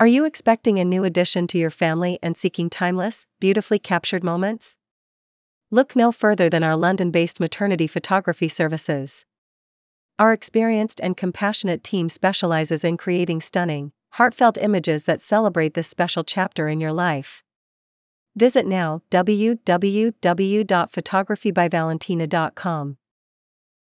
Are you expecting a new addition to your family and seeking timeless, beautifully captured moments? Look no further than our London based maternity photography services. Our experienced and compassionate team specializes in creating stunning, heartfelt images that celebrate this special chapter in your life. Visit now www.photographybyvalentina.com.